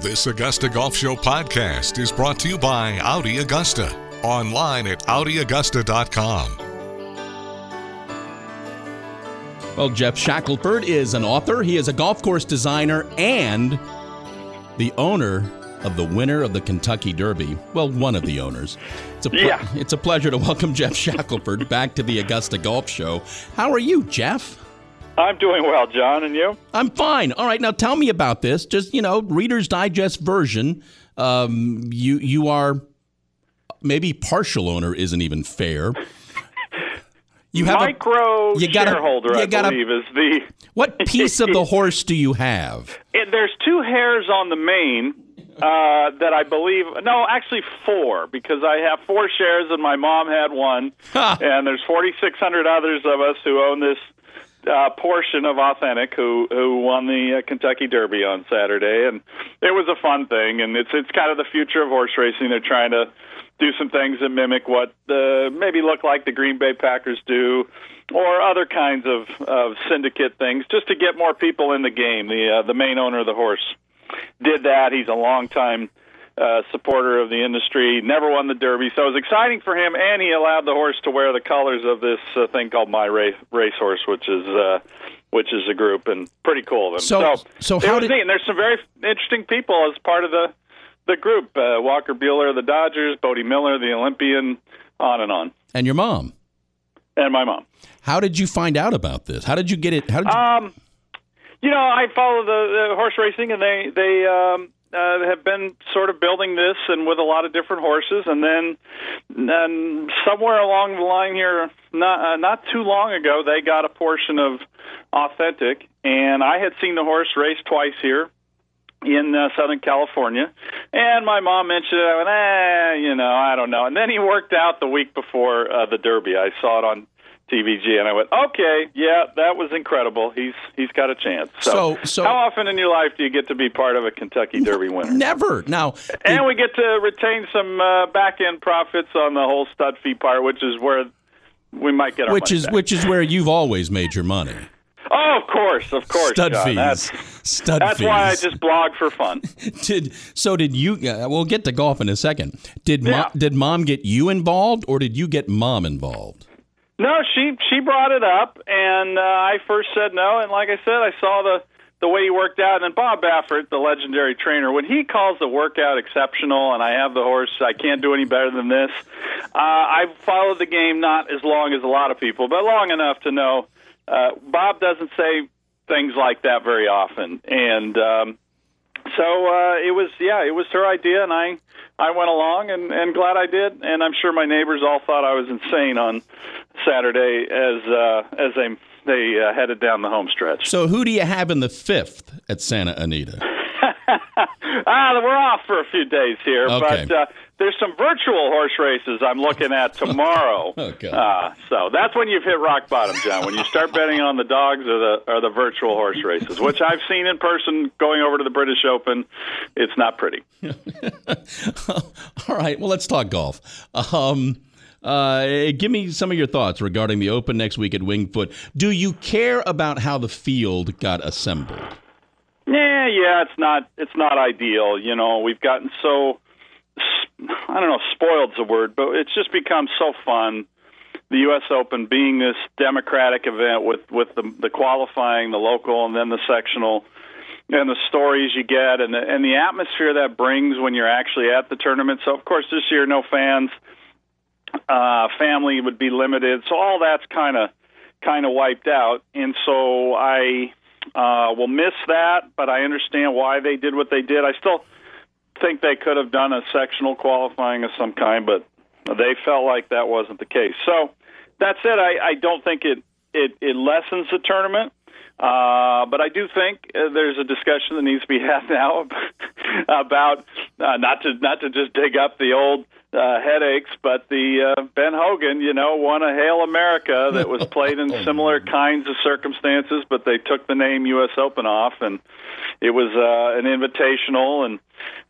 This Augusta Golf Show podcast is brought to you by Audi Augusta. Online at AudiAugusta.com. Well, Geoff Shackelford is an author. He is a golf course designer and the owner of the winner of the Kentucky Derby. Well, one of the owners. It's a, ple- Yeah. it's a pleasure to welcome Geoff Shackelford back to the Augusta Golf Show. How are you, Geoff? I'm doing well, John, and you? I'm fine. All right, now tell me about this. Just you know, Reader's Digest version. Um, you you are maybe partial owner isn't even fair. You have a, Micro you gotta- shareholder, you I gotta- believe, is the. what piece of the horse do you have? It, there's two hairs on the mane uh, that I believe. No, actually four, because I have four shares and my mom had one, and there's 4,600 others of us who own this uh, portion of Authentic who who won the uh, Kentucky Derby on Saturday, and it was a fun thing, and it's it's kind of the future of horse racing. They're trying to do some things that mimic what uh, maybe look like the Green Bay Packers do, or other kinds of, of syndicate things, just to get more people in the game. The uh, the main owner of the horse did that. He's a longtime uh, supporter of the industry. Never won the Derby, so it was exciting for him, and he allowed the horse to wear the colors of this uh, thing called My Race Racehorse, which is. Uh, which is a group and pretty cool of him. So- so, so how did- and there's some very interesting people as part of the the group. Uh, Walker Buehler the Dodgers, Bode Miller, the Olympian, on and on, And your mom. and my mom. How did you find out about this? How did you get it? How did you, Um, you know, I follow the, the horse racing, and they they um, uh, have been sort of building this, and with a lot of different horses. And then, and somewhere along the line here, not uh, not too long ago, they got a portion of Authentic, and I had seen the horse race twice here in uh, Southern California, and my mom mentioned it. I went, eh, you know, I don't know. And then he worked out the week before uh, the Derby. I saw it on TVG, and I went, okay, yeah, that was incredible. He's he's got a chance. So, So- so- how often in your life do you get to be part of a Kentucky Derby winner? never. Now, And we get to retain some uh, back end profits on the whole stud fee part, which is where we might get our which money is back. which is where you've always made your money. Oh, of course, of course, Stud John. fees. That's Stud that's fees. why I just blog for fun. did. So did you? Uh, we'll get to golf in a second. Did Yeah. mom, did mom get you involved, or did you get mom involved? No, she she brought it up, and uh, I first said no. And like I said, I saw the the way he worked out. And Bob Baffert, the legendary trainer, when he calls the workout exceptional, and I have the horse, I can't do any better than this. Uh, I've followed the game not as long as a lot of people, but long enough to know uh, Bob doesn't say things like that very often, and. Um, so uh, it was, yeah, it was her idea, and I, I went along, and, and glad I did. And I'm sure my neighbors all thought I was insane on Saturday as uh, as they they uh, headed down the home stretch. So who do you have in the fifth at Santa Anita? ah, we're off for a few days here, Okay. but uh, there's some virtual horse races I'm looking at tomorrow. Okay. Uh, so that's when you've hit rock bottom, John. When you start betting on the dogs or the or the virtual horse races, which I've seen in person going over to the British Open, it's not pretty. All right. Well, let's talk golf. Um, uh, give me some of your thoughts regarding the Open next week at Winged Foot. Do you care about how the field got assembled? Yeah, yeah, it's not it's not ideal. You know, we've gotten so I don't know, spoiled's the word, but it's just become so fun. The U.S. Open being this democratic event with with the the qualifying, the local, and then the sectional, and the stories you get, and the, and the atmosphere that brings when you're actually at the tournament. So, of course, this year no fans, uh, family would be limited, so all that's kind of kind of wiped out, and so I uh, will miss that, but I understand why they did what they did. I still think they could have done a sectional qualifying of some kind, but they felt like that wasn't the case. So that said, I, I don't think it, it, it lessens the tournament. Uh, but I do think uh, there's a discussion that needs to be had now about uh, not to not to just dig up the old uh, headaches, but the uh, Ben Hogan, you know, won a Hale America that was played in similar kinds of circumstances, but they took the name U.S. Open off, and it was uh, an invitational, and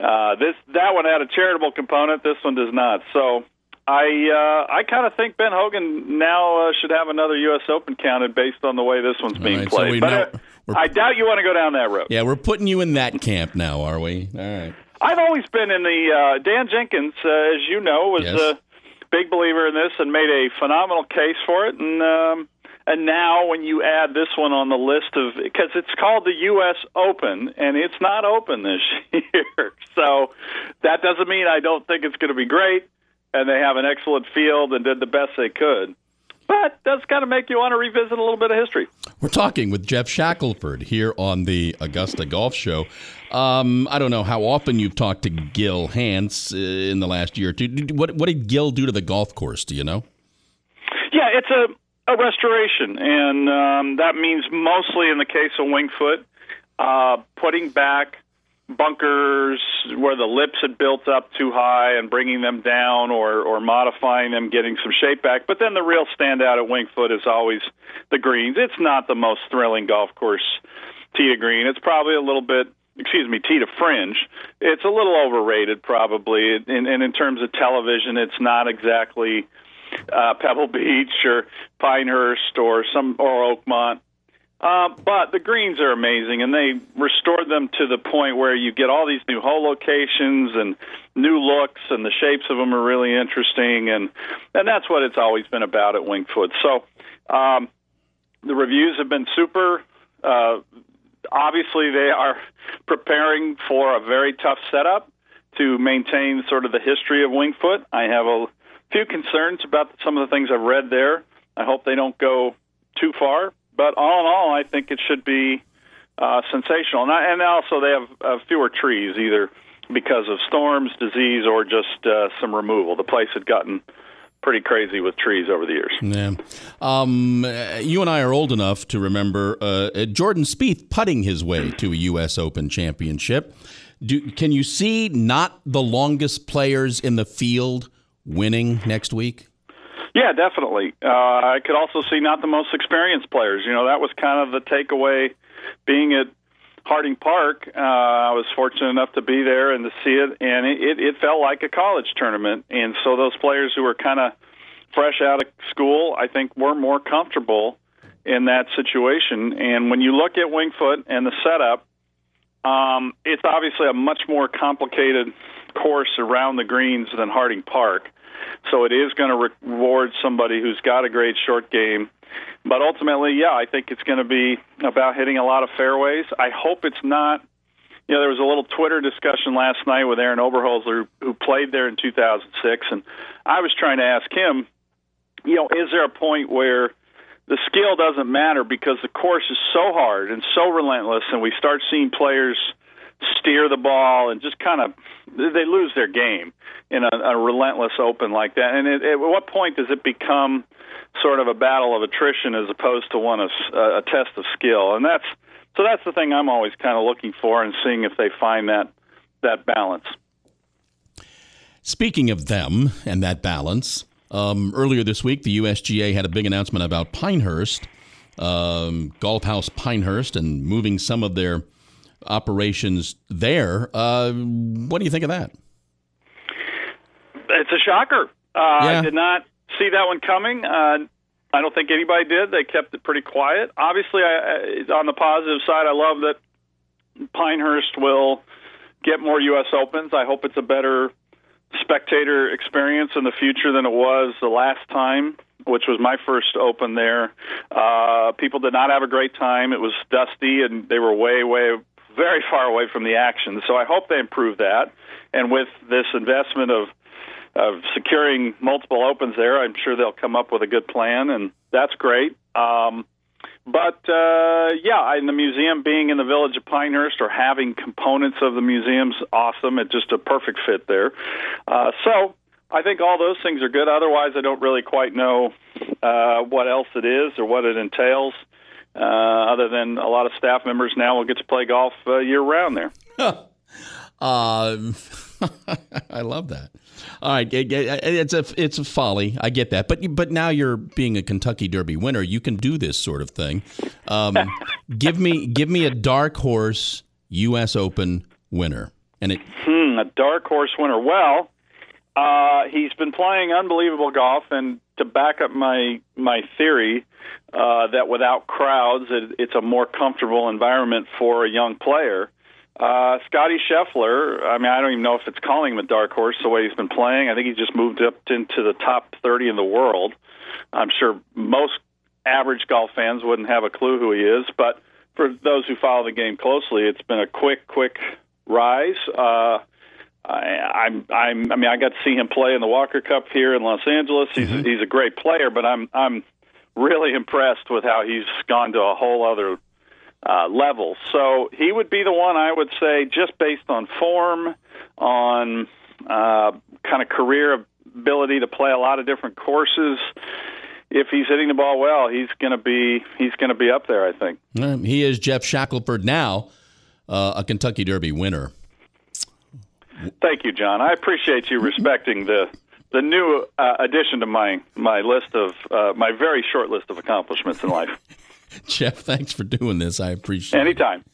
uh, this that one had a charitable component. This one does not. So I uh, I kind of think Ben Hogan now uh, should have another U.S. Open counted based on the way this one's being right, played. so but know, uh, I doubt you want to go down that road. Yeah, we're putting you in that camp now, are we? All right. I've always been in the uh, Dan Jenkins, uh, as you know, was Yes. a big believer in this and made a phenomenal case for it. And um, and now when you add this one on the list of because it's called the U.S. Open and it's not open this year, so that doesn't mean I don't think it's going to be great. And they have an excellent field and did the best they could. But that's kind of make you want to revisit a little bit of history. We're talking with Geoff Shackelford here on the Augusta Golf Show. Um, I don't know how often you've talked to Gil Hanse uh, in the last year or two. What, what did Gil do to the golf course? Do you know? Yeah, it's a, a restoration, and um, that means mostly in the case of Winged Foot, uh, putting back bunkers where the lips had built up too high and bringing them down or, or modifying them, getting some shape back. But then the real standout at Winged Foot is always the greens. It's not the most thrilling golf course tee to green. It's probably a little bit excuse me, tee to fringe. It's a little overrated, probably, and, and in terms of television, it's not exactly uh, Pebble Beach or Pinehurst or some or Oakmont. Uh, but the greens are amazing, and they restored them to the point where you get all these new hole locations and new looks, and the shapes of them are really interesting, and and that's what it's always been about at Winged Foot. So um, the reviews have been super. Uh, obviously, they are preparing for a very tough setup to maintain sort of the history of Winged Foot. I have a few concerns about some of the things I've read there. I hope they don't go too far, but all in all, I think it should be uh, sensational. And, I, and also, they have uh, fewer trees, either because of storms, disease, or just uh, some removal. The place had gotten pretty crazy with trees over the years. Yeah. Um, you and I are old enough to remember uh, Jordan Spieth putting his way to a U.S. Open championship. Do, can you see not the longest players in the field winning next week? Yeah, definitely. Uh, I could also see not the most experienced players. You know, that was kind of the takeaway being at Harding Park. Uh, I was fortunate enough to be there and to see it, and it, it, it felt like a college tournament. And so those players who were kind of fresh out of school, I think, were more comfortable in that situation. And when you look at Winged Foot and the setup, um, it's obviously a much more complicated course around the greens than Harding Park. So it is going to reward somebody who's got a great short game. But ultimately, yeah, I think it's going to be about hitting a lot of fairways. I hope it's not. You know, there was a little Twitter discussion last night with Aaron Oberholser, who played there in 2006, and I was trying to ask him, you know, is there a point where the skill doesn't matter because the course is so hard and so relentless, and we start seeing players steer the ball and just kind of they lose their game in a, a relentless open like that. And it, at what point does it become sort of a battle of attrition as opposed to one of a, a test of skill? And that's so that's the thing I'm always kind of looking for and seeing if they find that that balance. Speaking of them and that balance, um, earlier this week the USGA had a big announcement about Pinehurst, um, Golf House Pinehurst, and moving some of their operations there. Uh, what do you think of that? It's a shocker. Uh, Yeah. I did not see that one coming. Uh, I don't think anybody did. They kept it pretty quiet. Obviously, I, I, on the positive side, I love that Pinehurst will get more U.S. Opens. I hope it's a better spectator experience in the future than it was the last time, which was my first Open there. Uh, people did not have a great time. It was dusty, and they were way, way, very far away from the action. So I hope they improve that. And with this investment of of securing multiple opens there, I'm sure they'll come up with a good plan, and that's great. Um, but uh, yeah, in the museum being in the village of Pinehurst or having components of the museum's awesome. It's just a perfect fit there. Uh, so I think all those things are good. Otherwise, I don't really quite know uh, what else it is or what it entails. Uh, other than a lot of staff members now will get to play golf uh, year round there. Uh, I love that. All right, it- it- it's a it's a folly. I get that, but but now you're being a Kentucky Derby winner. You can do this sort of thing. Um, give me give me a dark horse U.S. Open winner, and it Hmm, a dark horse winner. Well, Uh, he's been playing unbelievable golf, and to back up my my theory uh, that without crowds, it, it's a more comfortable environment for a young player. Uh, Scottie Scheffler, I mean, I don't even know if it's calling him a dark horse the way he's been playing. I think he just moved up into the top 30 in the world. I'm sure most average golf fans wouldn't have a clue who he is, but for those who follow the game closely, it's been a quick, quick rise. Uh, I, I'm, I'm, I mean, I got to see him play in the Walker Cup here in Los Angeles. He's, mm-hmm. he's a great player, but I'm, I'm really impressed with how he's gone to a whole other uh, level. So he would be the one I would say, just based on form, on uh, kind of career ability to play a lot of different courses. If he's hitting the ball well, he's going to be he's going to be up there. I think. Um, he is Geoff Shackelford now, uh, a Kentucky Derby winner. Thank you, John. I appreciate you respecting the the new uh, addition to my my list of uh, my very short list of accomplishments in life. Geoff, thanks for doing this. I appreciate Anytime. it. Anytime.